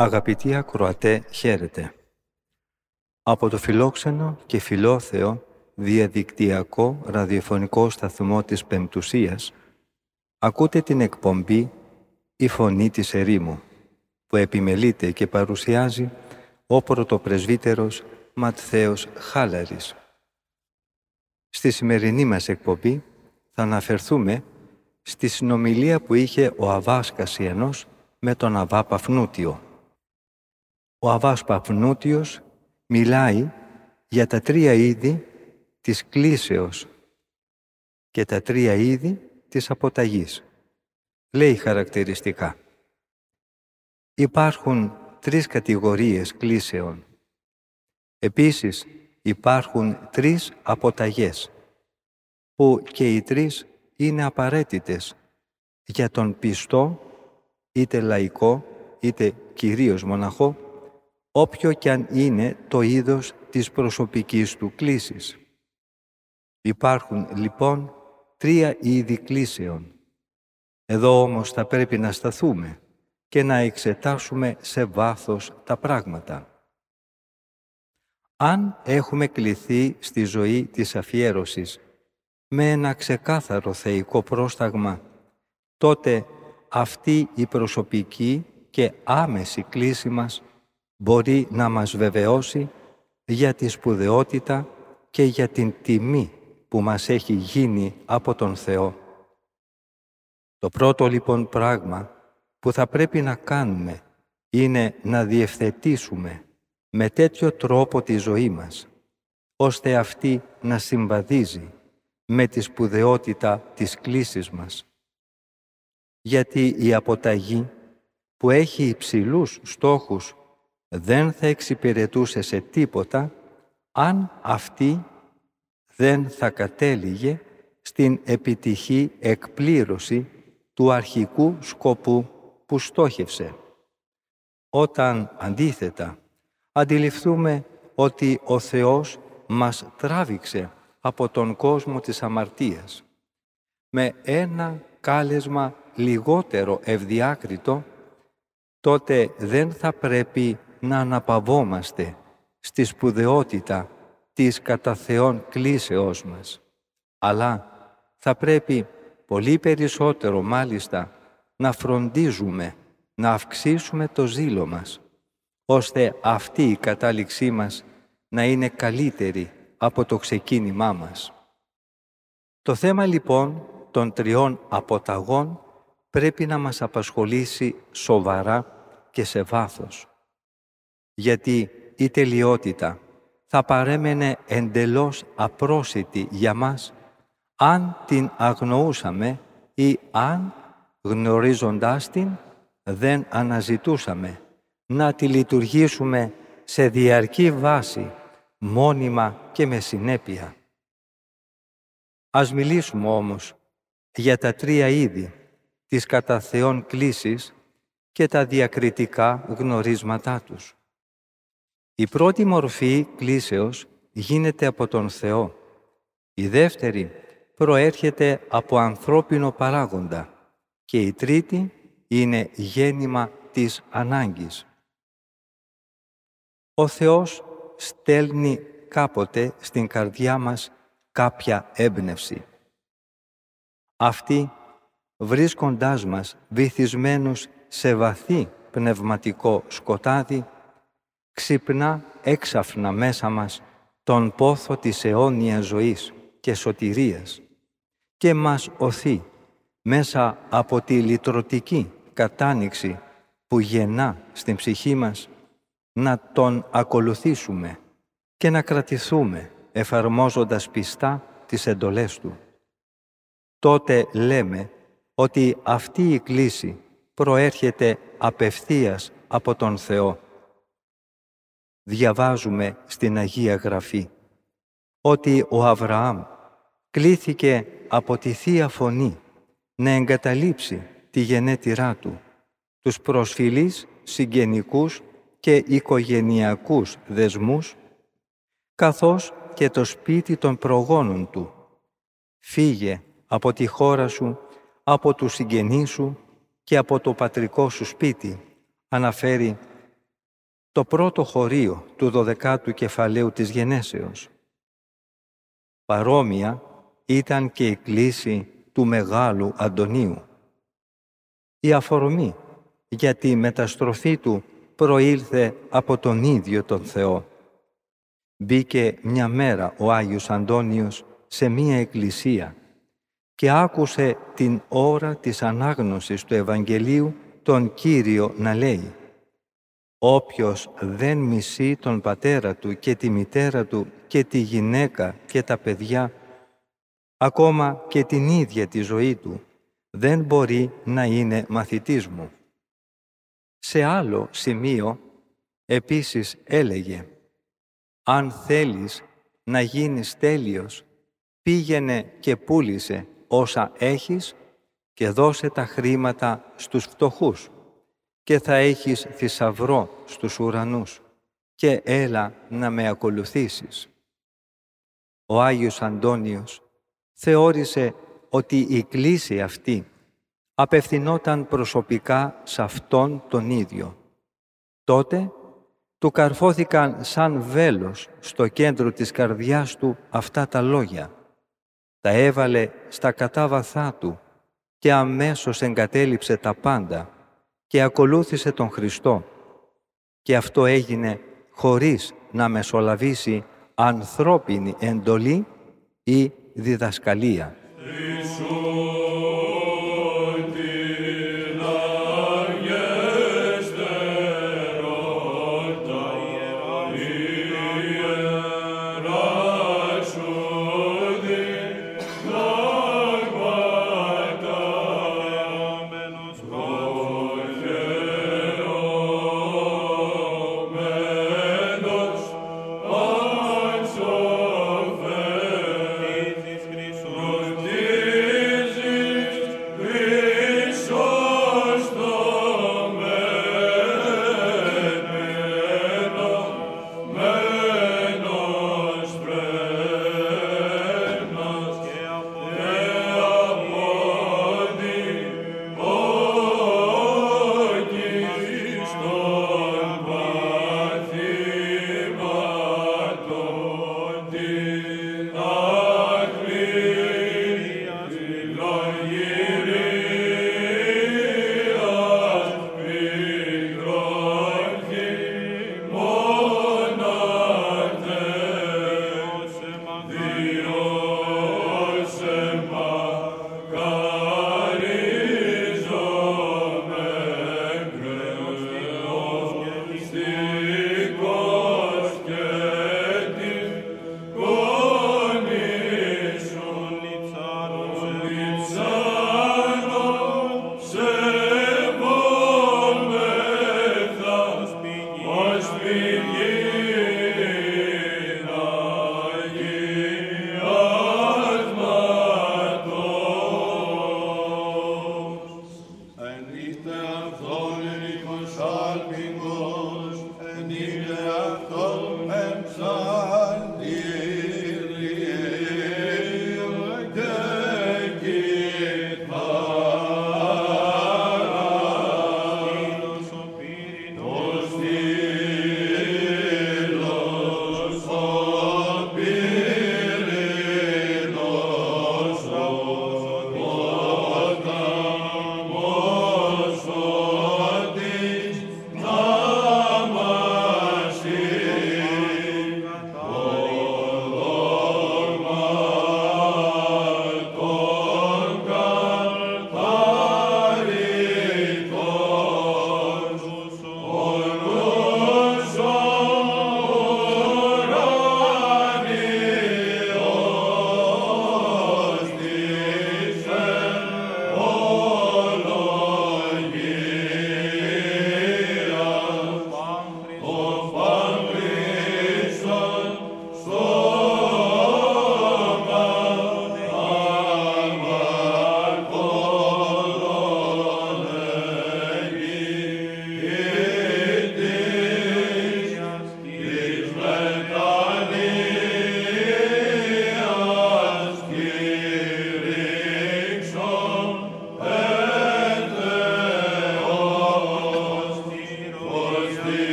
Αγαπητοί ακροατέ, χαίρετε. Από το φιλόξενο και φιλόθεο διαδικτυακό ραδιοφωνικό σταθμό της Πεμπτουσίας ακούτε την εκπομπή «Η Φωνή της Ερήμου» που επιμελείται και παρουσιάζει ο πρωτοπρεσβύτερος Ματθαίος Χάλαρης. Στη σημερινή μας εκπομπή θα αναφερθούμε στη συνομιλία που είχε ο Αβάς Κασιανός με τον Αβά Παφνούτιο. Ο Αβάς Παφνούτιος μιλάει για τα τρία είδη της κλίσεως και τα τρία είδη της αποταγής. Λέει χαρακτηριστικά. Υπάρχουν τρεις κατηγορίες κλίσεων. Επίσης υπάρχουν τρεις αποταγές, που και οι τρεις είναι απαραίτητες για τον πιστό, είτε λαϊκό, είτε κυρίως μοναχό, όποιο κι αν είναι το είδος της προσωπικής του κλίσης. Υπάρχουν λοιπόν τρία είδη κλίσεων. Εδώ όμως θα πρέπει να σταθούμε και να εξετάσουμε σε βάθος τα πράγματα. Αν έχουμε κληθεί στη ζωή της αφιέρωσης με ένα ξεκάθαρο θεϊκό πρόσταγμα, τότε αυτή η προσωπική και άμεση κλίση μας μπορεί να μας βεβαιώσει για τη σπουδαιότητα και για την τιμή που μας έχει γίνει από τον Θεό. Το πρώτο λοιπόν πράγμα που θα πρέπει να κάνουμε είναι να διευθετήσουμε με τέτοιο τρόπο τη ζωή μας, ώστε αυτή να συμβαδίζει με τη σπουδαιότητα της κλίσης μας. Γιατί η αποταγή που έχει υψηλούς στόχους δεν θα εξυπηρετούσε σε τίποτα αν αυτή δεν θα κατέληγε στην επιτυχή εκπλήρωση του αρχικού σκοπού που στόχευσε. Όταν αντίθετα αντιληφθούμε ότι ο Θεός μας τράβηξε από τον κόσμο της αμαρτίας με ένα κάλεσμα λιγότερο ευδιάκριτο, τότε δεν θα πρέπει να αναπαυόμαστε στη σπουδαιότητα της κατά Θεόν κλίσεώς μας, αλλά θα πρέπει πολύ περισσότερο μάλιστα να φροντίζουμε, να αυξήσουμε το ζήλο μας, ώστε αυτή η κατάληξή μας να είναι καλύτερη από το ξεκίνημά μας. Το θέμα λοιπόν των τριών αποταγών πρέπει να μας απασχολήσει σοβαρά και σε βάθος. Γιατί η τελειότητα θα παρέμενε εντελώς απρόσιτη για μας αν την αγνοούσαμε ή αν γνωρίζοντάς την, δεν αναζητούσαμε να τη λειτουργήσουμε σε διαρκή βάση, μόνιμα και με συνέπεια. Ας μιλήσουμε όμως για τα τρία είδη της κατά Θεόν κλίσης και τα διακριτικά γνωρίσματά τους. Η πρώτη μορφή κλίσεως γίνεται από τον Θεό. Η δεύτερη προέρχεται από ανθρώπινο παράγοντα και η τρίτη είναι γέννημα της ανάγκης. Ο Θεός στέλνει κάποτε στην καρδιά μας κάποια έμπνευση. Αυτή, βρίσκοντάς μας βυθισμένους σε βαθύ πνευματικό σκοτάδι, ξυπνά έξαφνα μέσα μας τον πόθο της αιώνιας ζωής και σωτηρίας και μας οθεί μέσα από τη λυτρωτική κατάνοιξη που γεννά στην ψυχή μας, να τον ακολουθήσουμε και να κρατηθούμε εφαρμόζοντας πιστά τις εντολές Του. Τότε λέμε ότι αυτή η κλίση προέρχεται απευθείας από τον Θεό. Διαβάζουμε στην Αγία Γραφή ότι ο Αβραάμ κλήθηκε από τη Θεία Φωνή να εγκαταλείψει τη γενέτειρά του, τους προσφυλείς συγγενικούς και οικογενειακούς δεσμούς, καθώς και το σπίτι των προγόνων του. Φύγε από τη χώρα σου, από τους συγγενείς σου και από το πατρικό σου σπίτι, αναφέρει το πρώτο χωρίο του δωδεκάτου κεφαλαίου της γενέσεως. Παρόμοια ήταν και η κλίση του Μεγάλου Αντωνίου. Η αφορμή για τη μεταστροφή του προήλθε από τον ίδιο τον Θεό. Μπήκε μια μέρα ο Άγιος Αντώνιος σε μία εκκλησία και άκουσε την ώρα της ανάγνωσης του Ευαγγελίου τον Κύριο να λέει «Όποιος δεν μισεί τον πατέρα του και τη μητέρα του και τη γυναίκα και τα παιδιά, ακόμα και την ίδια τη ζωή του, δεν μπορεί να είναι μαθητής μου». Σε άλλο σημείο επίσης έλεγε «Αν θέλεις να γίνεις τέλειος, πήγαινε και πούλησε όσα έχεις και δώσε τα χρήματα στους φτωχούς και θα έχεις θησαυρό στους ουρανούς και έλα να με ακολουθήσεις. Ο Άγιος Αντώνιος θεώρησε ότι η κλίση αυτή απευθυνόταν προσωπικά σε Αυτόν τον ίδιο. Τότε του καρφώθηκαν σαν βέλος στο κέντρο της καρδιάς του αυτά τα λόγια. Τα έβαλε στα κατάβαθά του και αμέσως εγκατέλειψε τα πάντα και ακολούθησε τον Χριστό. Και αυτό έγινε χωρίς να μεσολαβήσει ανθρώπινη εντολή ή διδασκαλία.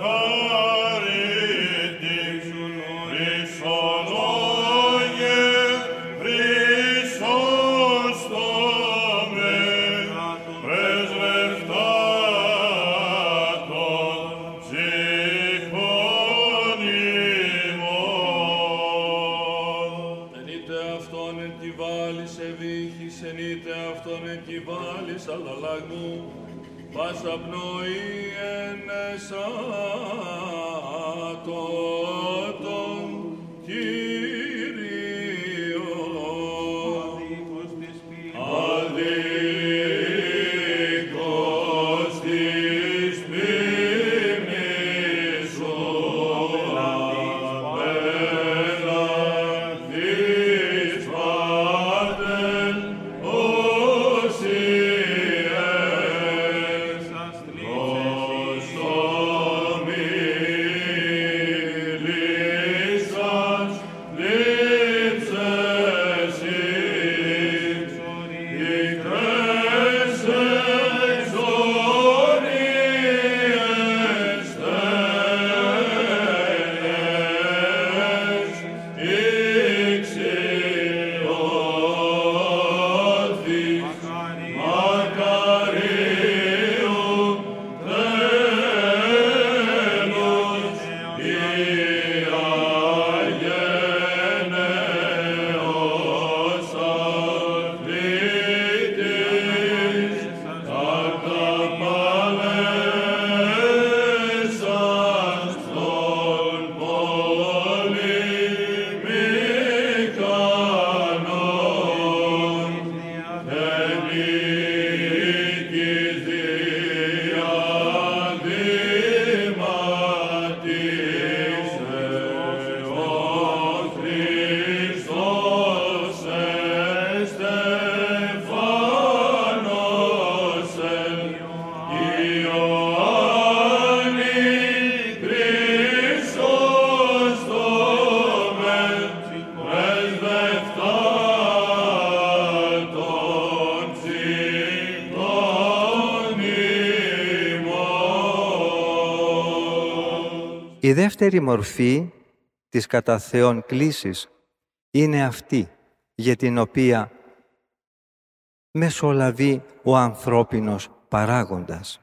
Oh. Η δεύτερη μορφή της κατά Θεόν κλίσης είναι αυτή για την οποία μεσολαβεί ο ανθρώπινος παράγοντας.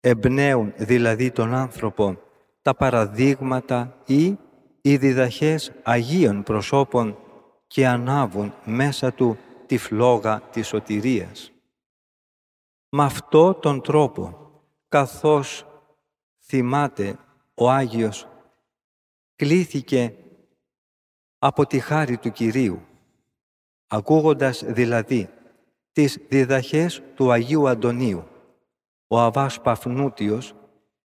Εμπνέουν δηλαδή τον άνθρωπο τα παραδείγματα ή οι διδαχές Αγίων προσώπων και ανάβουν μέσα του τη φλόγα της σωτηρίας. Με αυτό τον τρόπο, καθώς θυμάται ο Άγιος κλήθηκε από τη χάρη του Κυρίου, ακούγοντας δηλαδή τις διδαχές του Αγίου Αντωνίου, ο Αβάς Παφνούτιος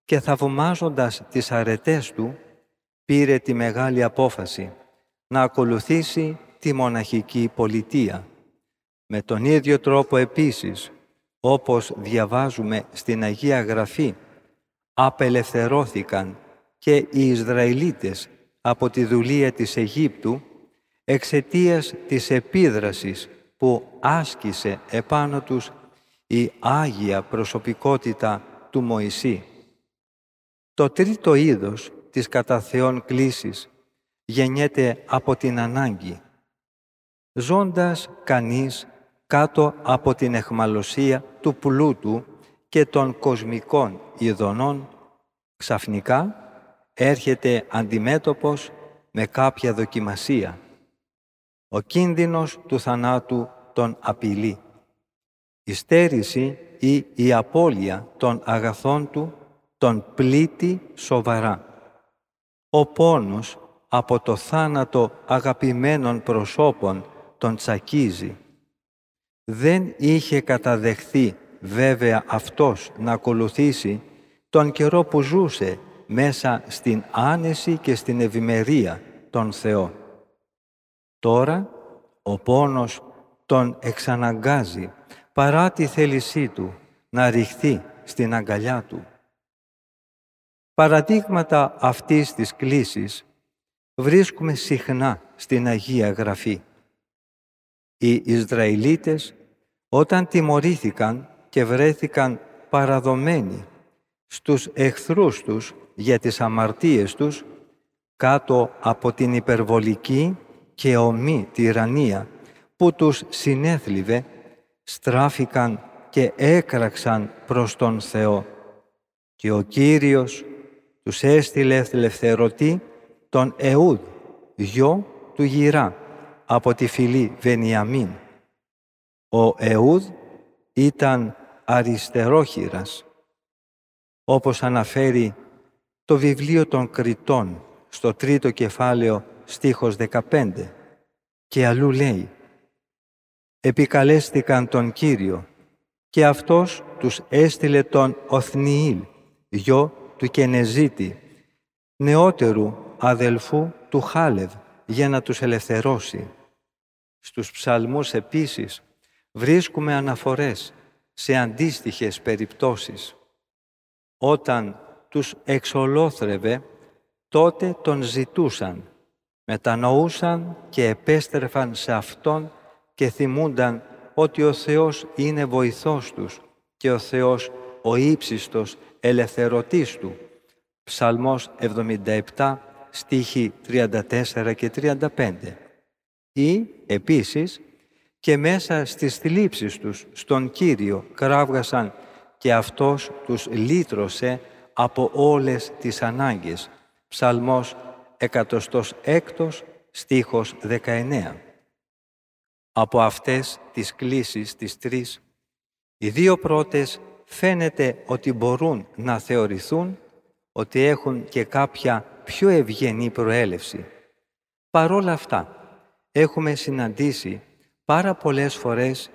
και θαυμάζοντας τις αρετές του, πήρε τη μεγάλη απόφαση να ακολουθήσει τη μοναχική πολιτεία. Με τον ίδιο τρόπο επίσης, όπως διαβάζουμε στην Αγία Γραφή, απελευθερώθηκαν και οι Ισραηλίτες από τη δουλεία της Αιγύπτου εξαιτίας της επίδρασης που άσκησε επάνω τους η Άγια προσωπικότητα του Μωυσή. Το τρίτο είδος της κατά Θεόν κλίσης γεννιέται από την ανάγκη. Ζώντας κανείς κάτω από την εχμαλωσία του πλούτου και των κοσμικών ειδονών, ξαφνικά έρχεται αντιμέτωπος με κάποια δοκιμασία. Ο κίνδυνος του θανάτου τον απειλεί. Η στέρηση ή η απώλεια των αγαθών του τον πλήττει σοβαρά. Ο πόνος από το θάνατο αγαπημένων προσώπων τον τσακίζει. Δεν είχε καταδεχθεί βέβαια αυτός να ακολουθήσει τον καιρό που ζούσε μέσα στην άνεση και στην ευημερία των Θεό. Τώρα ο πόνος τον εξαναγκάζει παρά τη θέλησή του να ρηχθεί στην αγκαλιά του. Παραδείγματα αυτής της κλίσης βρίσκουμε συχνά στην Αγία Γραφή. Οι Ισραηλίτες όταν τιμωρήθηκαν και βρέθηκαν παραδομένοι στους εχθρούς τους για τις αμαρτίες τους κάτω από την υπερβολική και ομή τυραννία που τους συνέθλιβε, στράφηκαν και έκραξαν προς τον Θεό. Και ο Κύριος τους έστειλε ελευθερωτή τον Εούδ, γιο του Γυρά, από τη φυλή Βενιαμίν. Ο Εούδ ήταν αριστερόχειρας, όπως αναφέρει το βιβλίο των Κριτών στο τρίτο κεφάλαιο στίχος 15 και αλλού λέει «Επικαλέστηκαν τον Κύριο και Αυτός τους έστειλε τον Οθνιήλ, γιο του Κενεζίτη, νεότερου αδελφού του Χάλευ, για να τους ελευθερώσει. Στους ψαλμούς επίσης βρίσκουμε αναφορές σε αντίστοιχες περιπτώσεις. Όταν τους εξολόθρευε, τότε τον ζητούσαν, μετανοούσαν και επέστρεφαν σε Αυτόν και θυμούνταν ότι ο Θεός είναι βοηθός τους και ο Θεός ο ύψιστος ελευθερωτής του. Ψαλμός 77, στίχοι 34 και 35. Ή, επίσης, και μέσα στις θλίψεις τους στον Κύριο κράβγασαν και Αυτός τους λύτρωσε από όλες τις ανάγκες. Ψαλμός 106, στίχος 19. Από αυτές τις κλήσεις τις τρεις, οι δύο πρώτες φαίνεται ότι μπορούν να θεωρηθούν ότι έχουν και κάποια πιο ευγενή προέλευση. Παρόλα αυτά, έχουμε συναντήσει πάρα πολλές φορές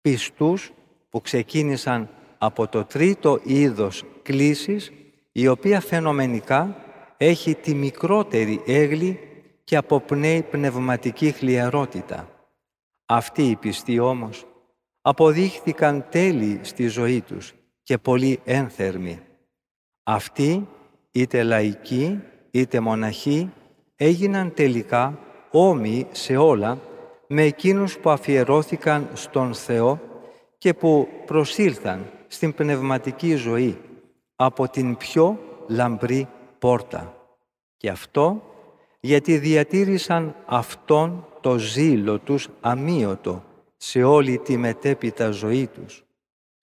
πιστούς που ξεκίνησαν από το τρίτο είδος κλίσης, η οποία φαινομενικά έχει τη μικρότερη έγλη και αποπνέει πνευματική χλιαρότητα. Αυτοί οι πιστοί όμως αποδείχθηκαν τέλειοι στη ζωή τους και πολύ ένθερμοι. Αυτοί, είτε λαϊκοί, είτε μοναχοί, έγιναν τελικά όμοιοι σε όλα με εκείνους που αφιερώθηκαν στον Θεό και που προσήλθαν στην πνευματική ζωή από την πιο λαμπρή πόρτα. Και αυτό γιατί διατήρησαν αυτόν το ζήλο τους αμύωτο σε όλη τη μετέπειτα ζωή τους.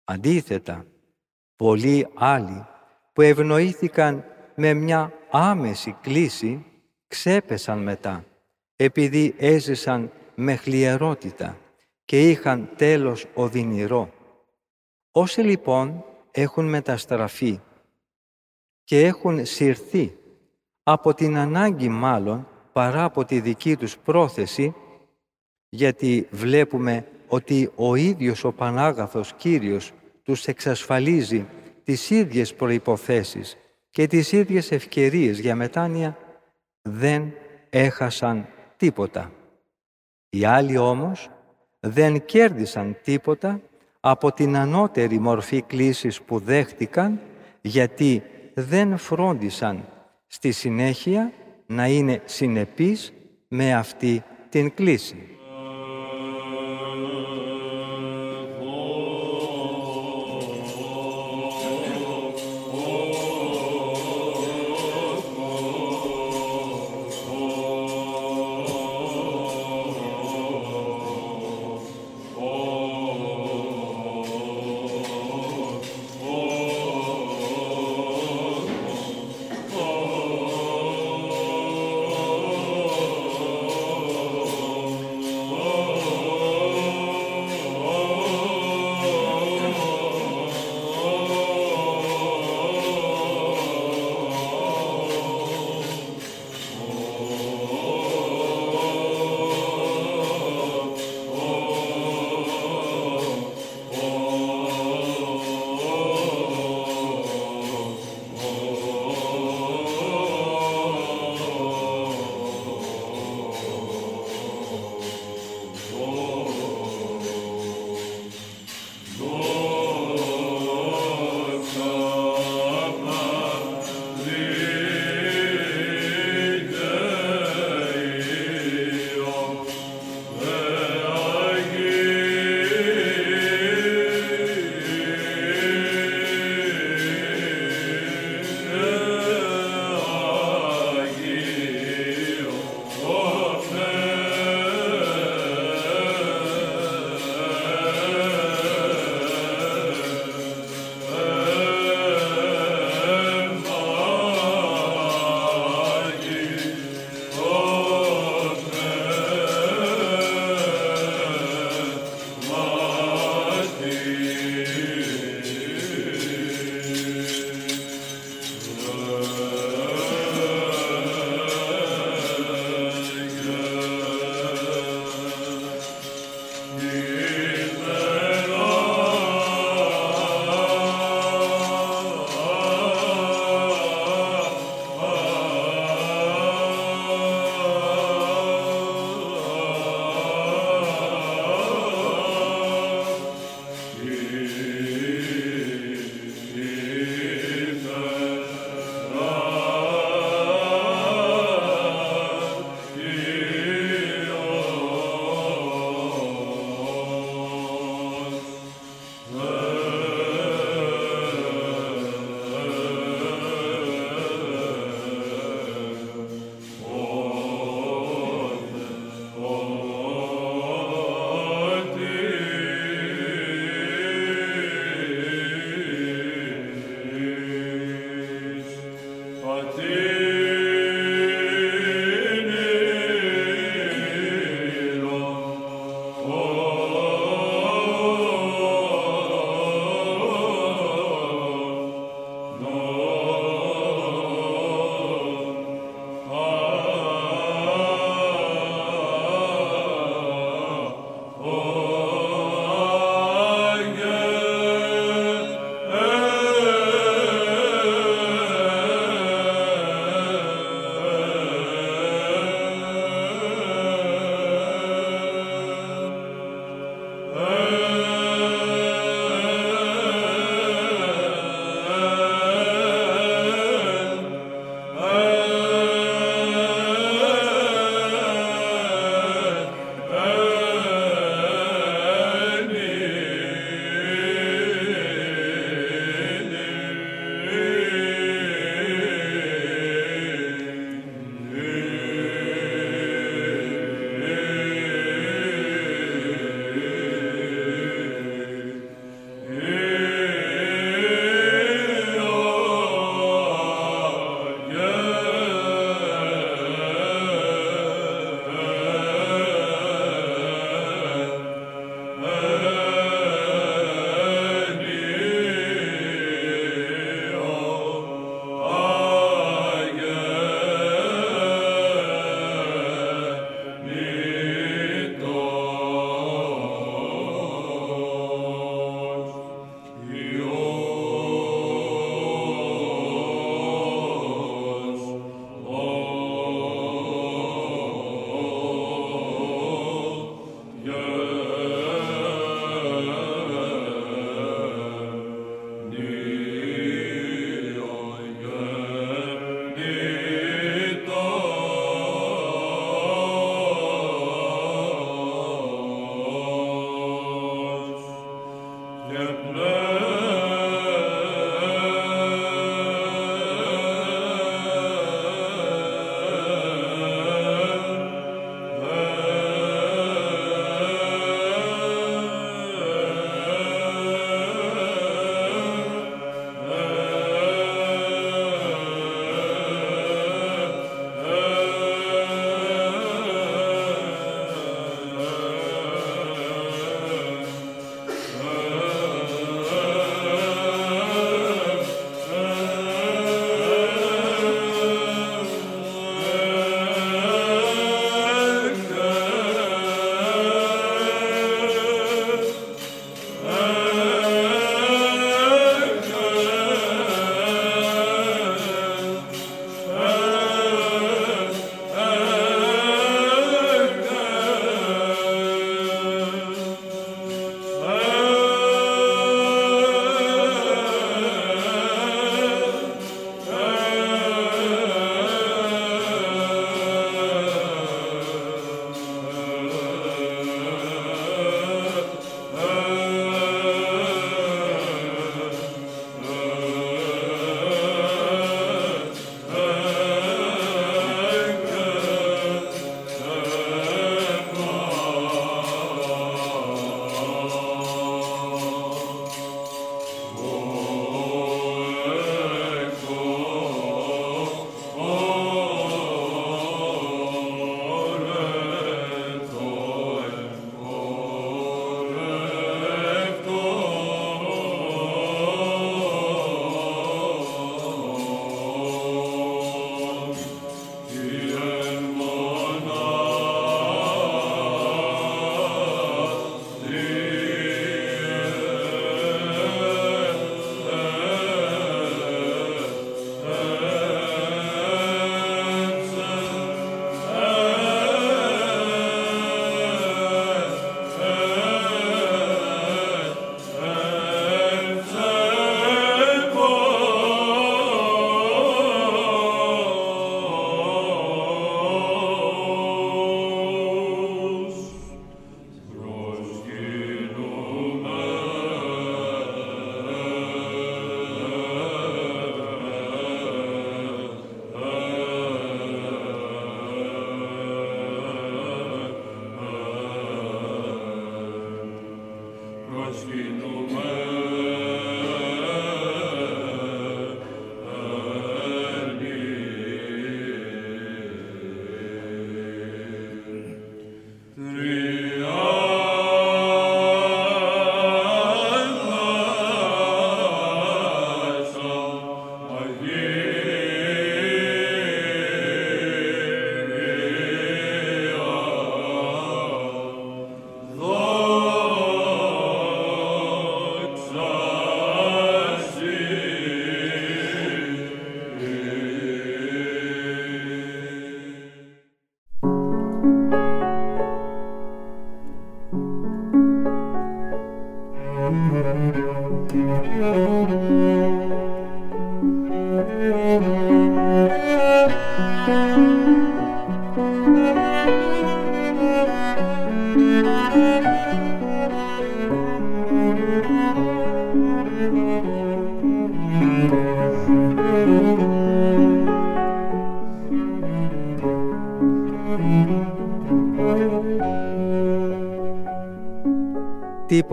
Αντίθετα, πολλοί άλλοι που ευνοήθηκαν με μια άμεση κλίση ξέπεσαν μετά, επειδή έζησαν με χλιερότητα και είχαν τέλος οδυνηρό. Όσοι λοιπόν έχουν μεταστραφεί και έχουν συρθεί από την ανάγκη μάλλον παρά από τη δική τους πρόθεση, γιατί βλέπουμε ότι ο ίδιος ο Πανάγαθος Κύριος τους εξασφαλίζει τις ίδιες προϋποθέσεις και τις ίδιες ευκαιρίες για μετάνοια, δεν έχασαν τίποτα. Οι άλλοι όμως δεν κέρδισαν τίποτα από την ανώτερη μορφή κλήσης που δέχτηκαν γιατί δεν φρόντισαν στη συνέχεια να είναι συνεπείς με αυτή την κλίση.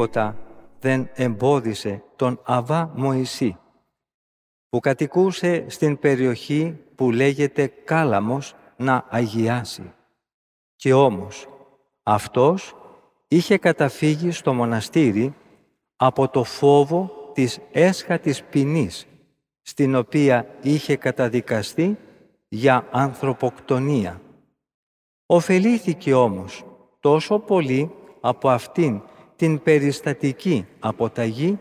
Τίποτα δεν εμπόδισε τον Αβά Μωυσή, που κατοικούσε στην περιοχή που λέγεται Κάλαμος να αγιάσει. Και όμως αυτός είχε καταφύγει στο μοναστήρι από το φόβο της έσχατης ποινής, στην οποία είχε καταδικαστεί για ανθρωποκτονία. Οφελήθηκε όμως τόσο πολύ από αυτήν την περιστατική αποταγή,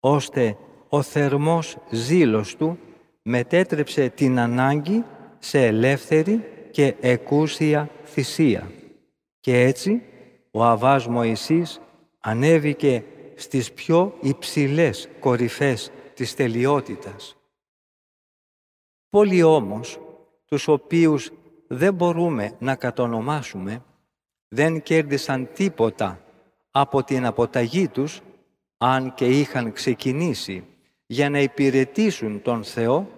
ώστε ο θερμός ζήλος του μετέτρεψε την ανάγκη σε ελεύθερη και εκούσια θυσία. Και έτσι ο Αβάς Μωυσής ανέβηκε στις πιο υψηλές κορυφές της τελειότητας. Πολλοί όμως, τους οποίους δεν μπορούμε να κατονομάσουμε, δεν κέρδισαν τίποτα από την αποταγή τους, αν και είχαν ξεκινήσει για να υπηρετήσουν τον Θεό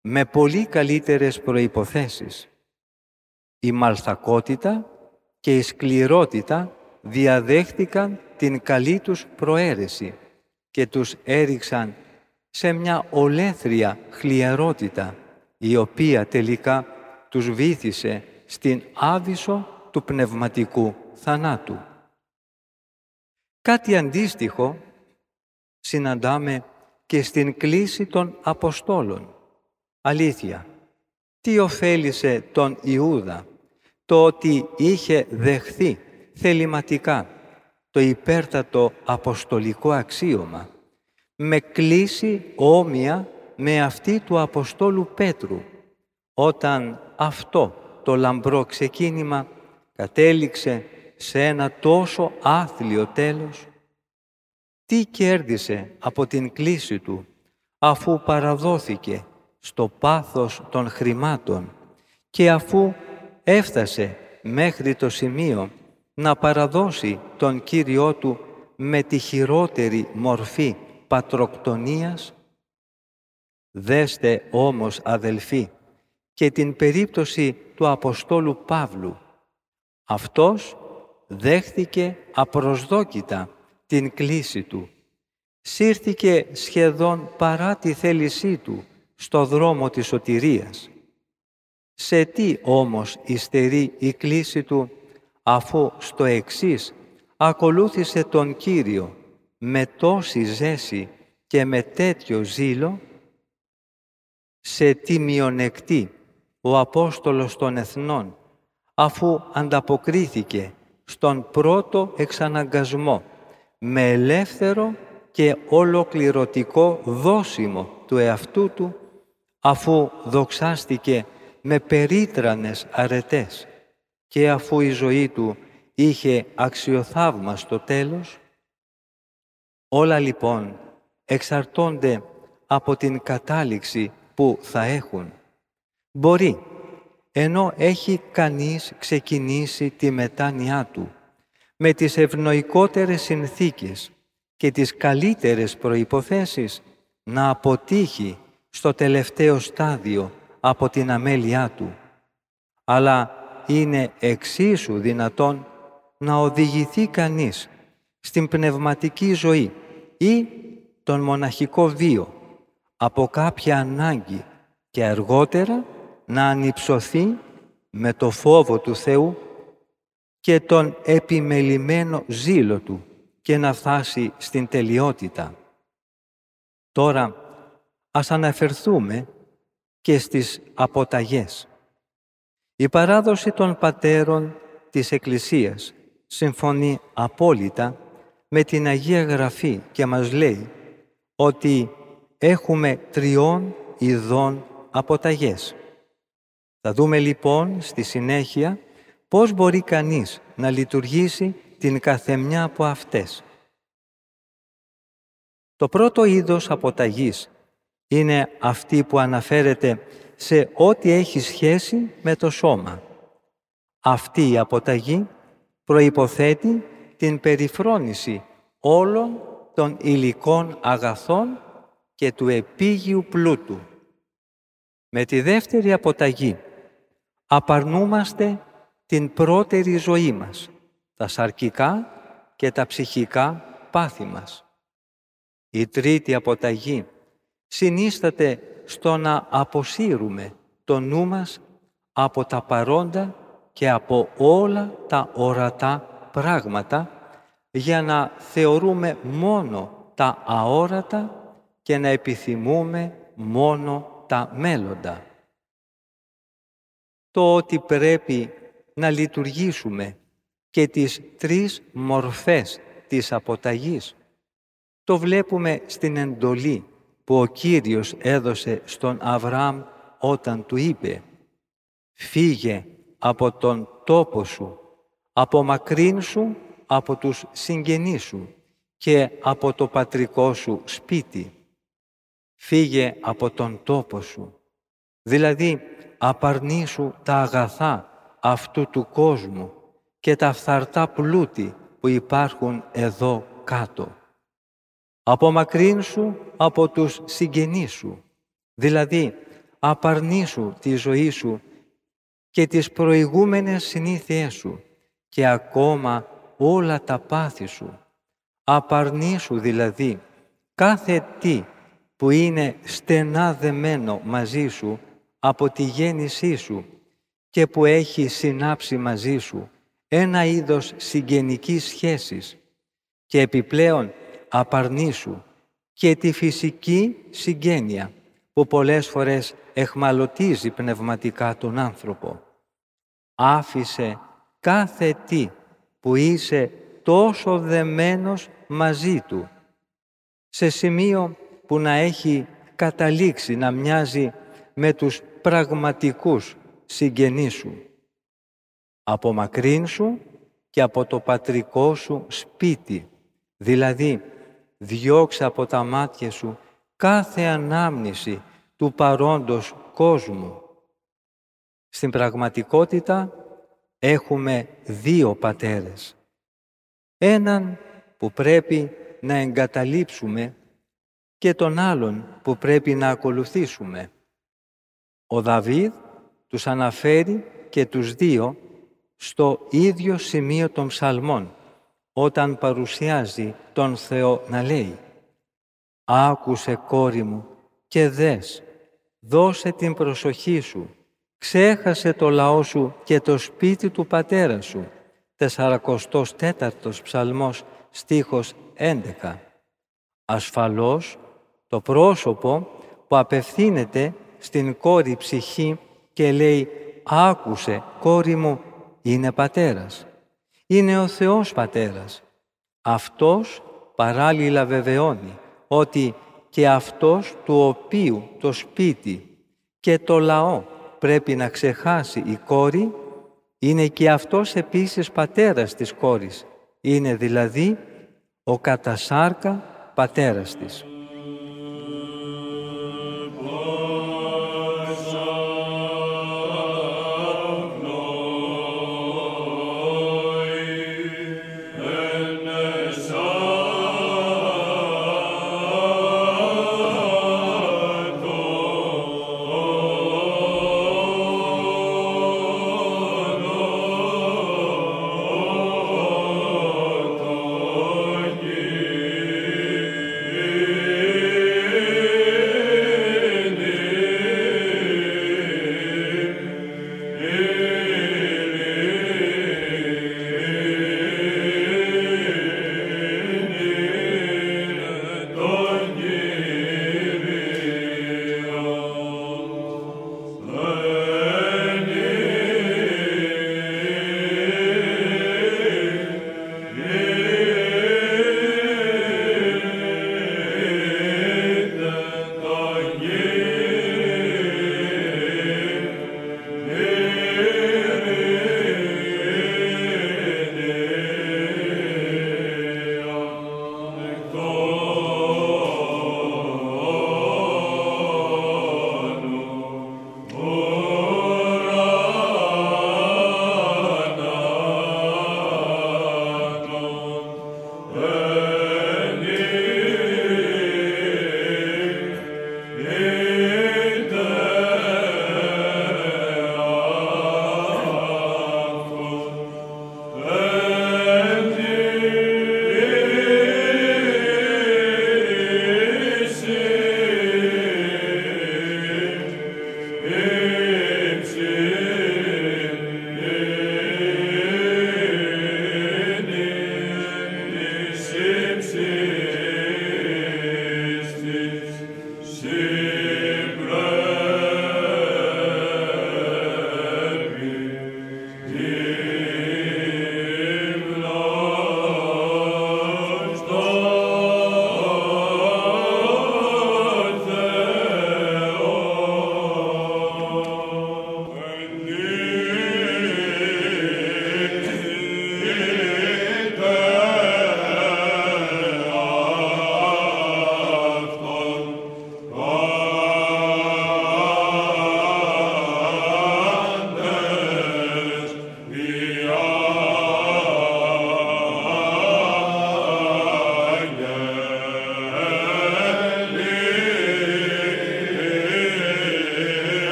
με πολύ καλύτερες προϋποθέσεις. Η μαλθακότητα και η σκληρότητα διαδέχτηκαν την καλή τους προαίρεση και τους έριξαν σε μια ολέθρια χλιαρότητα, η οποία τελικά τους βήθησε στην άβυσο του πνευματικού θανάτου. Κάτι αντίστοιχο συναντάμε και στην κλίση των Αποστόλων. Αλήθεια, τι ωφέλισε τον Ιούδα το ότι είχε δεχθεί θεληματικά το υπέρτατο αποστολικό αξίωμα με κλίση όμοια με αυτή του Αποστόλου Πέτρου όταν αυτό το λαμπρό ξεκίνημα κατέληξε σε ένα τόσο άθλιο τέλος. Τι κέρδισε από την κλίση του αφού παραδόθηκε στο πάθος των χρημάτων και αφού έφτασε μέχρι το σημείο να παραδώσει τον Κύριό του με τη χειρότερη μορφή πατροκτονίας; Δέστε όμως, αδελφοί, και την περίπτωση του Αποστόλου Παύλου. Αυτός δέχθηκε απροσδόκητα την κλίση του. Σύρθηκε σχεδόν παρά τη θέλησή του στο δρόμο της σωτηρίας. Σε τι όμως υστερεί η κλίση του αφού στο εξής ακολούθησε τον Κύριο με τόση ζέση και με τέτοιο ζήλο, σε τι μειονεκτεί ο Απόστολος των Εθνών, αφού ανταποκρίθηκε στον πρώτο εξαναγκασμό με ελεύθερο και ολοκληρωτικό δόσιμο του εαυτού του, αφού δοξάστηκε με περίτρανες αρετές και αφού η ζωή του είχε αξιοθαύμαστο τέλος, όλα λοιπόν εξαρτώνται από την κατάληξη που θα έχουν. Μπορεί, ενώ έχει κανείς ξεκινήσει τη μετάνοιά του, με τις ευνοϊκότερες συνθήκες και τις καλύτερες προϋποθέσεις, να αποτύχει στο τελευταίο στάδιο από την αμέλειά του. Αλλά είναι εξίσου δυνατόν να οδηγηθεί κανείς στην πνευματική ζωή ή τον μοναχικό βίο από κάποια ανάγκη και αργότερα να ανυψωθεί με το φόβο του Θεού και τον επιμελημένο ζήλο Του και να φτάσει στην τελειότητα. Τώρα ας αναφερθούμε και στις αποταγές. Η παράδοση των πατέρων της Εκκλησίας συμφωνεί απόλυτα με την Αγία Γραφή και μας λέει ότι έχουμε τριών ειδών αποταγές. Θα δούμε λοιπόν στη συνέχεια πώς μπορεί κανείς να λειτουργήσει την καθεμιά από αυτές. Το πρώτο είδος αποταγής είναι αυτή που αναφέρεται σε ό,τι έχει σχέση με το σώμα. Αυτή η αποταγή προϋποθέτει την περιφρόνηση όλων των υλικών αγαθών και του επίγειου πλούτου. Με τη δεύτερη αποταγή απαρνούμαστε την πρώτερη ζωή μας, τα σαρκικά και τα ψυχικά πάθη μας. Η τρίτη αποταγή συνίσταται στο να αποσύρουμε το νου μας από τα παρόντα και από όλα τα ορατά πράγματα για να θεωρούμε μόνο τα αόρατα και να επιθυμούμε μόνο τα μέλλοντα. Το ότι πρέπει να λειτουργήσουμε και τις τρεις μορφές της αποταγής το βλέπουμε στην εντολή που ο Κύριος έδωσε στον Αβραάμ όταν του είπε «Φύγε από τον τόπο σου, απομακρύνσου από τους συγγενείς σου και από το πατρικό σου σπίτι. Φύγε από τον τόπο σου, δηλαδή απαρνήσου τα αγαθά αυτού του κόσμου και τα φθαρτά πλούτη που υπάρχουν εδώ κάτω. Απομακρύνσου από τους συγγενείς σου, δηλαδή απαρνήσου τη ζωή σου και τις προηγούμενες συνήθειές σου και ακόμα όλα τα πάθη σου. Απαρνήσου δηλαδή κάθε τι που είναι στενά δεμένο μαζί σου από τη γέννησή σου και που έχει συνάψει μαζί σου ένα είδος συγγενικής σχέσης και επιπλέον απαρνήσου και τη φυσική συγγένεια που πολλές φορές εχμαλωτίζει πνευματικά τον άνθρωπο. Άφησε κάθε τι που είσαι τόσο δεμένος μαζί του, σε σημείο που να έχει καταλήξει να μοιάζει με τους πραγματικούς συγγενείς σου. Απομακρύνσου και από το πατρικό σου σπίτι, δηλαδή διώξε από τα μάτια σου κάθε ανάμνηση του παρόντος κόσμου. Στην πραγματικότητα έχουμε δύο πατέρες. Έναν που πρέπει να εγκαταλείψουμε και τον άλλον που πρέπει να ακολουθήσουμε. Ο Δαβίδ τους αναφέρει και τους δύο στο ίδιο σημείο των ψαλμών, όταν παρουσιάζει τον Θεό να λέει «Άκουσε κόρη μου και δες, δώσε την προσοχή σου, ξέχασε το λαό σου και το σπίτι του πατέρα σου». 44ος ψαλμός στίχος 11. Ασφαλώς το πρόσωπο που απευθύνεται στην κόρη ψυχή και λέει «Άκουσε, κόρη μου, είναι πατέρας». Είναι ο Θεός πατέρας. Αυτός παράλληλα βεβαιώνει ότι και αυτός του οποίου το σπίτι και το λαό πρέπει να ξεχάσει η κόρη, είναι και αυτός επίσης πατέρας της κόρης. Είναι δηλαδή ο κατασάρκα πατέρας της.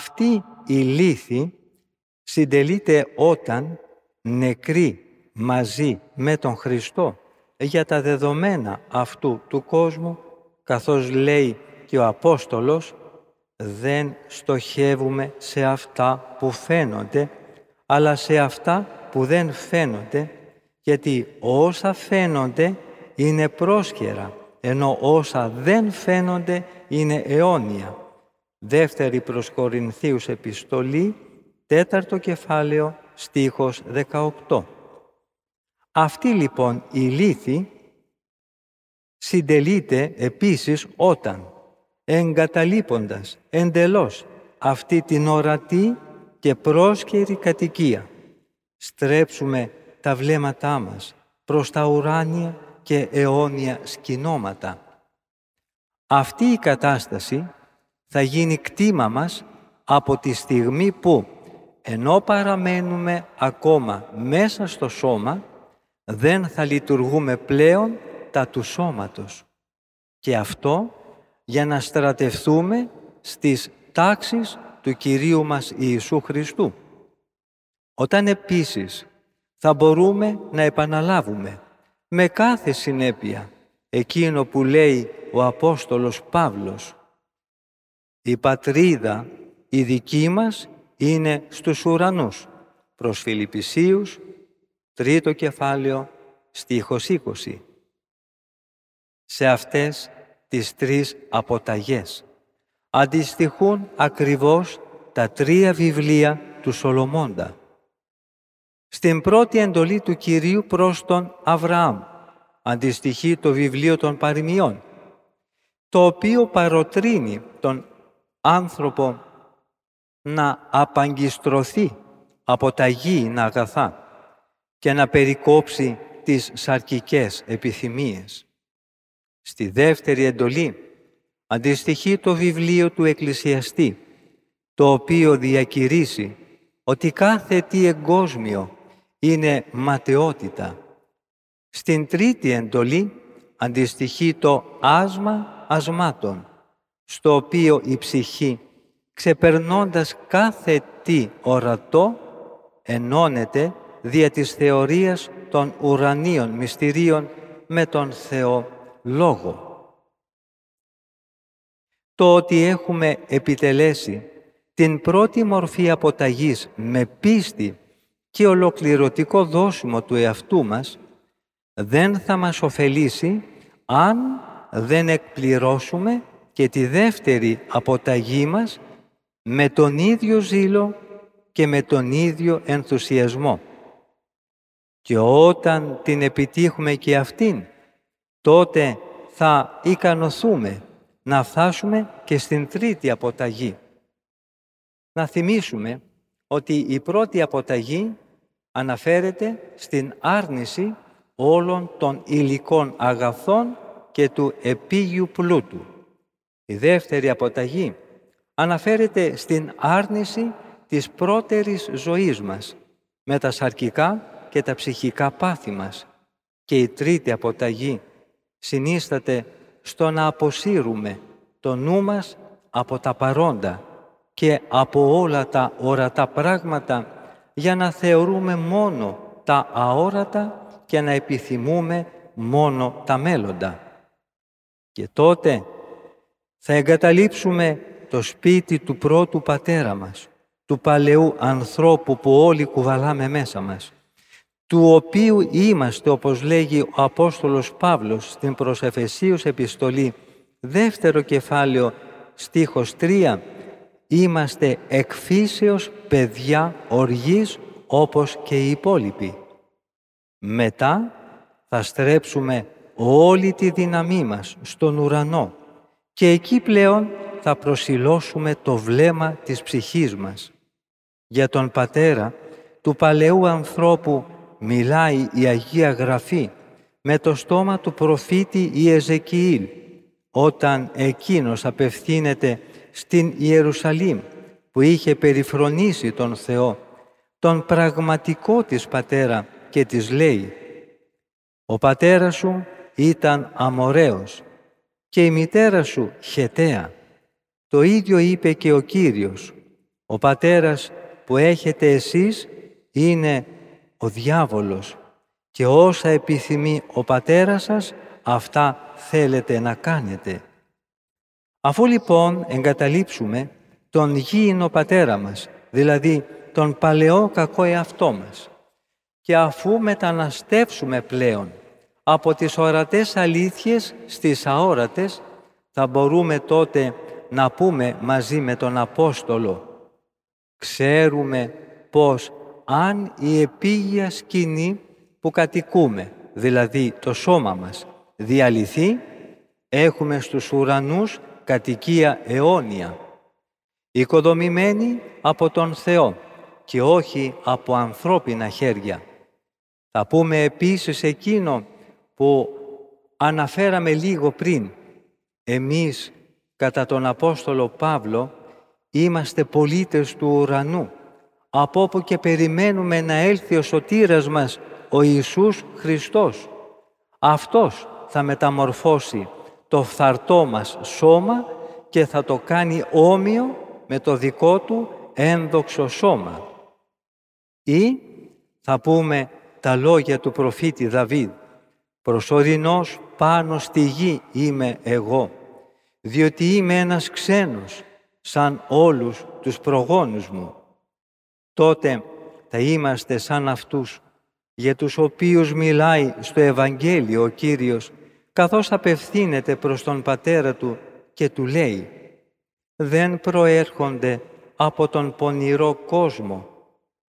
Αυτή η λύθη συντελείται όταν νεκροί μαζί με τον Χριστό για τα δεδομένα αυτού του κόσμου, καθώς λέει και ο Απόστολος, δεν στοχεύουμε σε αυτά που φαίνονται, αλλά σε αυτά που δεν φαίνονται, γιατί όσα φαίνονται είναι πρόσκαιρα, ενώ όσα δεν φαίνονται είναι αιώνια. Δεύτερη προς Κορινθίους επιστολή, τέταρτο κεφάλαιο, στίχος 18. Αυτή λοιπόν η λύθη συντελείται επίσης όταν εγκαταλείποντας εντελώς αυτή την ορατή και πρόσκαιρη κατοικία στρέψουμε τα βλέμματά μας προς τα ουράνια και αιώνια σκηνώματα. Αυτή η κατάσταση θα γίνει κτήμα μας από τη στιγμή που, ενώ παραμένουμε ακόμα μέσα στο σώμα, δεν θα λειτουργούμε πλέον τα του σώματος. Και αυτό για να στρατευθούμε στις τάξεις του Κυρίου μας Ιησού Χριστού. Όταν επίσης θα μπορούμε να επαναλάβουμε με κάθε συνέπεια εκείνο που λέει ο Απόστολος Παύλος «Η πατρίδα η δική μας είναι στους ουρανούς» προς Φιλιππισίους, τρίτο κεφάλαιο, στίχος 20. Σε αυτές τις τρεις αποταγές αντιστοιχούν ακριβώς τα τρία βιβλία του Σολομώντα. Στην πρώτη εντολή του Κυρίου προς τον Αβραάμ αντιστοιχεί το βιβλίο των παροιμιών, το οποίο παροτρύνει τον άνθρωπο να απαγκιστρωθεί από τα γήινα αγαθά και να περικόψει τις σαρκικές επιθυμίες. Στη δεύτερη εντολή αντιστοιχεί το βιβλίο του Εκκλησιαστή, το οποίο διακηρύσει ότι κάθε τι εγκόσμιο είναι ματαιότητα. Στην τρίτη εντολή αντιστοιχεί το άσμα ασμάτων, στο οποίο η ψυχή, ξεπερνώντας κάθε τι ορατό, ενώνεται δια της θεωρίας των ουρανίων μυστηρίων με τον Θεό Λόγο. Το ότι έχουμε επιτελέσει την πρώτη μορφή αποταγής με πίστη και ολοκληρωτικό δόσιμο του εαυτού μας δεν θα μας ωφελήσει αν δεν εκπληρώσουμε και τη δεύτερη αποταγή μας με τον ίδιο ζήλο και με τον ίδιο ενθουσιασμό. Και όταν την επιτύχουμε και αυτήν, τότε θα ικανοθούμε να φτάσουμε και στην τρίτη αποταγή. Να θυμίσουμε ότι η πρώτη αποταγή αναφέρεται στην άρνηση όλων των υλικών αγαθών και του επίγειου πλούτου. Η δεύτερη αποταγή αναφέρεται στην άρνηση της πρώτερης ζωής μας με τα σαρκικά και τα ψυχικά πάθη μας. Και η τρίτη αποταγή συνίσταται στο να αποσύρουμε το νου μας από τα παρόντα και από όλα τα ορατά πράγματα για να θεωρούμε μόνο τα αόρατα και να επιθυμούμε μόνο τα μέλλοντα. Και τότε θα εγκαταλείψουμε το σπίτι του πρώτου πατέρα μας, του παλαιού ανθρώπου που όλοι κουβαλάμε μέσα μας του οποίου είμαστε, όπως λέγει ο Απόστολος Παύλος στην προς επιστολή, δεύτερο κεφάλαιο, στίχος 3, είμαστε εκφύσεως παιδιά οργής όπως και οι υπόλοιποι. Μετά θα στρέψουμε όλη τη δύναμή μας στον ουρανό και εκεί πλέον θα προσιλώσουμε το βλέμμα της ψυχής μας. Για τον Πατέρα του παλαιού ανθρώπου μιλάει η Αγία Γραφή με το στόμα του προφήτη Ιεζεκιήλ όταν εκείνος απευθύνεται στην Ιερουσαλήμ που είχε περιφρονήσει τον Θεό, τον πραγματικό της πατέρα και της λέει «Ο πατέρας σου ήταν αμοραίος και η μητέρα σου χεταία». Το ίδιο είπε και ο Κύριος Ο πατέρας που έχετε εσείς είναι ο διάβολος και όσα επιθυμεί ο πατέρας σας, αυτά θέλετε να κάνετε. Αφού λοιπόν εγκαταλείψουμε τον γήινο πατέρα μας, δηλαδή τον παλαιό κακό εαυτό μας, και αφού μεταναστεύσουμε πλέον από τις ορατές αλήθειες στις αόρατες, θα μπορούμε τότε να πούμε μαζί με τον Απόστολο «Ξέρουμε πως αν η επίγεια σκηνή που κατοικούμε, δηλαδή το σώμα μας, διαλυθεί, έχουμε στους ουρανούς κατοικία αιώνια, οικοδομημένη από τον Θεό και όχι από ανθρώπινα χέρια. Θα πούμε επίσης εκείνο που αναφέραμε λίγο πριν. Εμείς, κατά τον Απόστολο Παύλο, είμαστε πολίτες του ουρανού, από όπου και περιμένουμε να έλθει ο σωτήρας μας, ο Ιησούς Χριστός. Αυτός θα μεταμορφώσει το φθαρτό μας σώμα και θα το κάνει όμοιο με το δικό του ένδοξο σώμα. Ή θα πούμε τα λόγια του προφήτη Δαβίδ «Προσωρινός πάνω στη γη είμαι εγώ, διότι είμαι ένας ξένος, σαν όλους τους προγόνους μου». Τότε θα είμαστε σαν αυτούς για τους οποίους μιλάει στο Ευαγγέλιο ο Κύριος, καθώς απευθύνεται προς τον Πατέρα Του και Του λέει «Δεν προέρχονται από τον πονηρό κόσμο,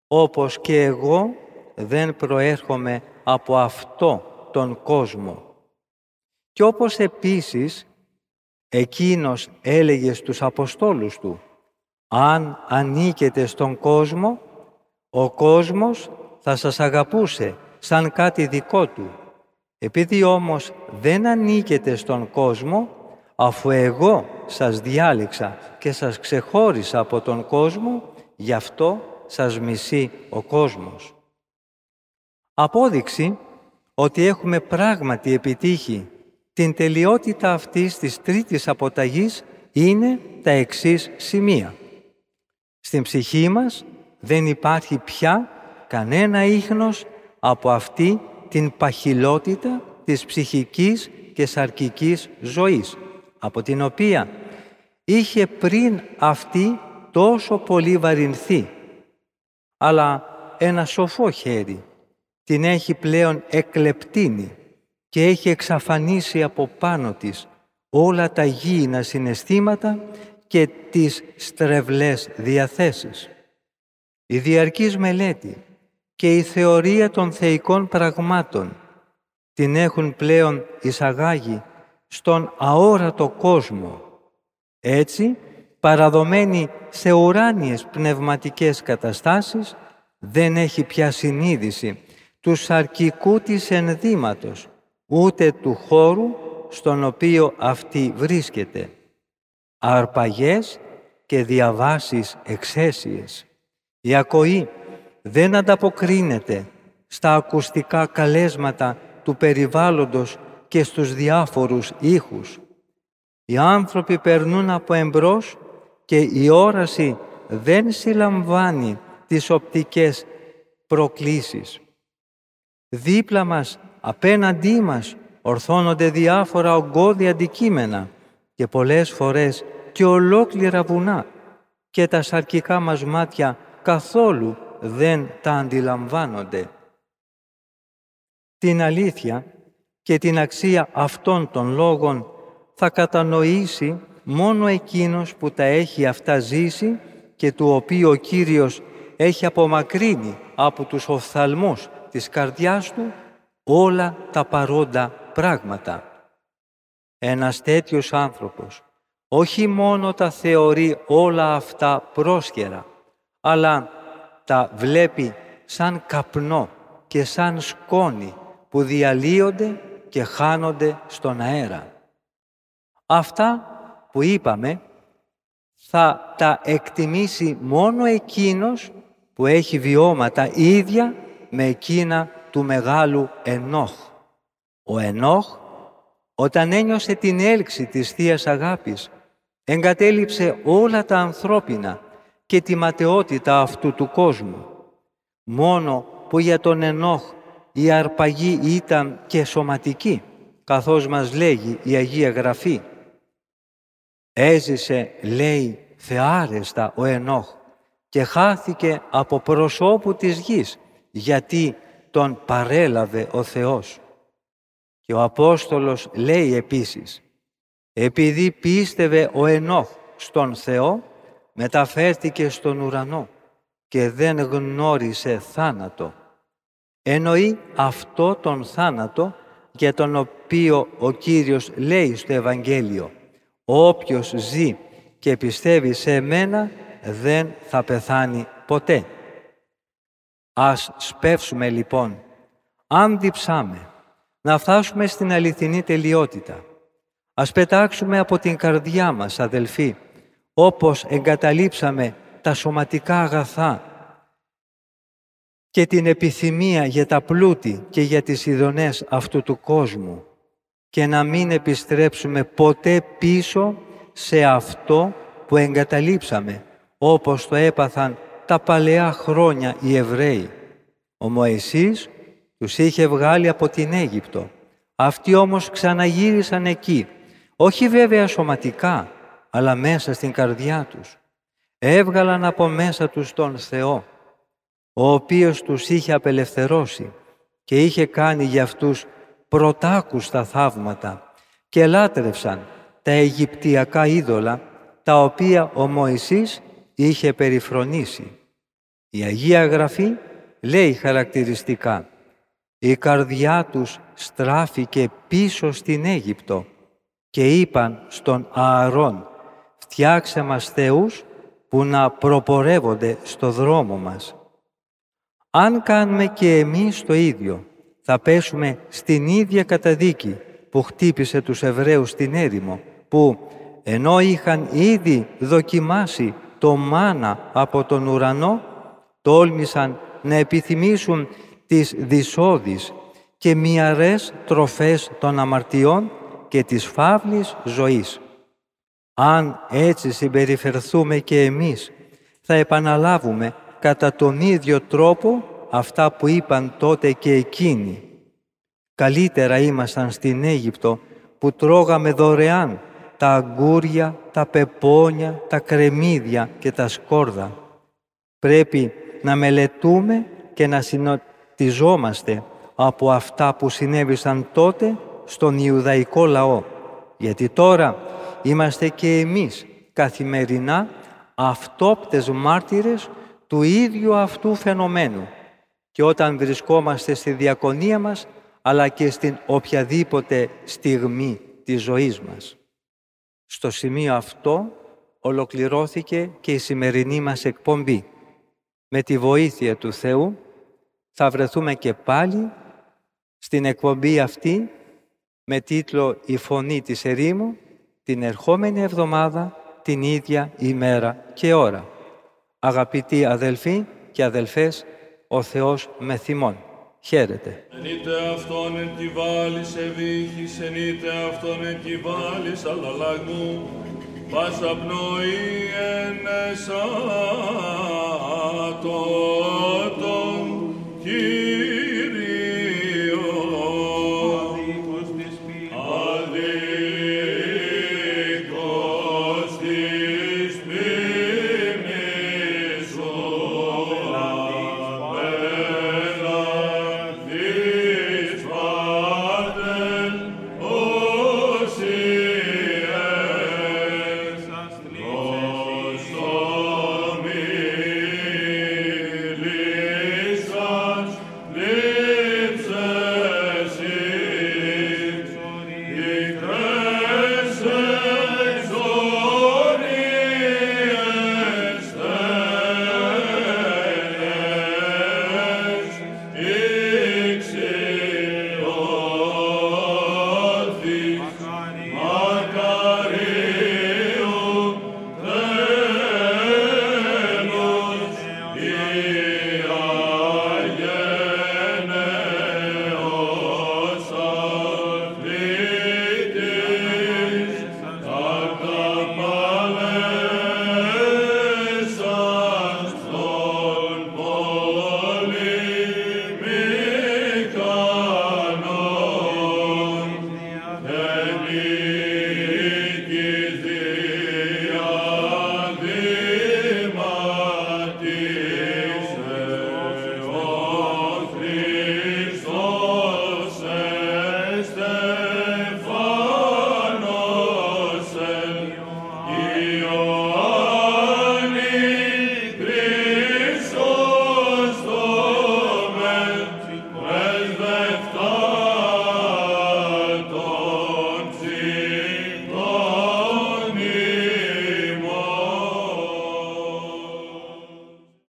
όπως και εγώ δεν προέρχομαι από αυτό τον κόσμο. Και όπως επίσης εκείνος έλεγε στους Αποστόλους του «Αν ανήκετε στον κόσμο, ο κόσμος θα σας αγαπούσε σαν κάτι δικό του. Επειδή όμως δεν ανήκετε στον κόσμο, αφού εγώ σας διάλεξα και σας ξεχώρισα από τον κόσμο, γι' αυτό σας μισεί ο κόσμος. Απόδειξη ότι έχουμε πράγματι επιτύχει την τελειότητα αυτής της τρίτης αποταγής είναι τα εξής σημεία. Στην ψυχή μας δεν υπάρχει πια κανένα ίχνος από αυτή την παχυλότητα της ψυχικής και σαρκικής ζωής, από την οποία είχε πριν αυτή τόσο πολύ βαρυνθεί. Αλλά ένα σοφό χέρι την έχει πλέον εκλεπτύνει και έχει εξαφανίσει από πάνω της όλα τα γήινα συναισθήματα και τις στρεβλές διαθέσεις. Η διαρκής μελέτη και η θεωρία των θεϊκών πραγμάτων την έχουν πλέον εισαγάγει στον αόρατο κόσμο. Έτσι, παραδομένη σε ουράνιες πνευματικές καταστάσεις, δεν έχει πια συνείδηση τους σαρκικού της ενδύματος, ούτε του χώρου στον οποίο αυτή βρίσκεται. Αρπαγές και διαβάσεις εξαίσιες. Η ακοή δεν ανταποκρίνεται στα ακουστικά καλέσματα του περιβάλλοντος και στους διάφορους ήχους. Οι άνθρωποι περνούν από εμπρός και η όραση δεν συλλαμβάνει τις οπτικές προκλήσεις. Δίπλα μας, απέναντί μας, ορθώνονται διάφορα ογκώδη αντικείμενα και πολλές φορές και ολόκληρα βουνά και τα σαρκικά μας μάτια καθόλου δεν τα αντιλαμβάνονται. Την αλήθεια και την αξία αυτών των λόγων θα κατανοήσει μόνο εκείνος που τα έχει αυτά ζήσει και του οποίου ο Κύριος έχει απομακρύνει από τους οφθαλμούς της καρδιάς του όλα τα παρόντα πράγματα. Ένας τέτοιος άνθρωπος όχι μόνο τα θεωρεί όλα αυτά πρόσχερα, αλλά τα βλέπει σαν καπνό και σαν σκόνη που διαλύονται και χάνονται στον αέρα. Αυτά που είπαμε θα τα εκτιμήσει μόνο εκείνος που έχει βιώματα ίδια με εκείνα του μεγάλου Ενόχ. Ο Ενόχ, όταν ένιωσε την έλξη της θείας Αγάπης, εγκατέλειψε όλα τα ανθρώπινα και τη ματαιότητα αυτού του κόσμου. Μόνο που για τον Ενόχ η αρπαγή ήταν και σωματική, καθώς μας λέγει η Αγία Γραφή. Έζησε, λέει, θεάρεστα ο Ενόχ και χάθηκε από προσώπου της γης, γιατί τον παρέλαβε ο Θεός. Και ο Απόστολος λέει επίσης, επειδή πίστευε ο Ενόχ στον Θεό, μεταφέρθηκε στον ουρανό και δεν γνώρισε θάνατο. Εννοεί αυτό τον θάνατο για τον οποίο ο Κύριος λέει στο Ευαγγέλιο «Όποιος ζει και πιστεύει σε εμένα δεν θα πεθάνει ποτέ». Ας σπεύσουμε λοιπόν, αν διψάμε, να φτάσουμε στην αληθινή τελειότητα. Ας πετάξουμε από την καρδιά μας, αδελφοί, όπως εγκαταλείψαμε τα σωματικά αγαθά και την επιθυμία για τα πλούτη και για τις ειδονές αυτού του κόσμου και να μην επιστρέψουμε ποτέ πίσω σε αυτό που εγκαταλείψαμε, όπως το έπαθαν τα παλαιά χρόνια οι Εβραίοι. Ο Μωυσής τους είχε βγάλει από την Αίγυπτο. Αυτοί όμως ξαναγύρισαν εκεί, όχι βέβαια σωματικά, αλλά μέσα στην καρδιά τους. Έβγαλαν από μέσα τους τον Θεό, ο οποίος τους είχε απελευθερώσει και είχε κάνει για αυτούς πρωτάκουστα θαύματα και λάτρευσαν τα Αιγυπτιακά είδωλα, τα οποία ο Μωυσής είχε περιφρονήσει. Η Αγία Γραφή λέει χαρακτηριστικά «Η καρδιά τους στράφηκε πίσω στην Αίγυπτο και είπαν στον Ααρών «Φτιάξε μας θεούς που να προπορεύονται στο δρόμο μας». Αν κάνουμε και εμείς το ίδιο, θα πέσουμε στην ίδια καταδίκη που χτύπησε τους Εβραίους στην έρημο, που ενώ είχαν ήδη δοκιμάσει το μάνα από τον ουρανό, τόλμησαν να επιθυμήσουν τις δυσόδεις και μοιαρές τροφές των αμαρτιών και της φαύλης ζωής. Αν έτσι συμπεριφερθούμε και εμείς, θα επαναλάβουμε κατά τον ίδιο τρόπο αυτά που είπαν τότε και εκείνοι. Καλύτερα ήμασταν στην Αίγυπτο που τρώγαμε δωρεάν τα αγκούρια, τα πεπόνια, τα κρεμμύδια και τα σκόρδα. Πρέπει να μελετούμε και να συνοτιζόμαστε από αυτά που συνέβησαν τότε στον Ιουδαϊκό λαό. Γιατί τώρα είμαστε και εμείς καθημερινά αυτόπτες μάρτυρες του ίδιου αυτού φαινομένου. Και όταν βρισκόμαστε στη διακονία μας, αλλά και στην οποιαδήποτε στιγμή της ζωής μας. Στο σημείο αυτό ολοκληρώθηκε και η σημερινή μας εκπομπή. Με τη βοήθεια του Θεού θα βρεθούμε και πάλι στην εκπομπή αυτή με τίτλο «Η Φωνή της Ερήμου» την ερχόμενη εβδομάδα, την ίδια ημέρα και ώρα. Αγαπητοί αδελφοί και αδελφές, ο Θεός με θυμών. Χαίρετε. Ενείτε αυτόν εν κυβάλης ευήχης, ενείτε αυτόν εν κυβάλης αλλαλαγμού, πάσα πνοή εν εσάτων,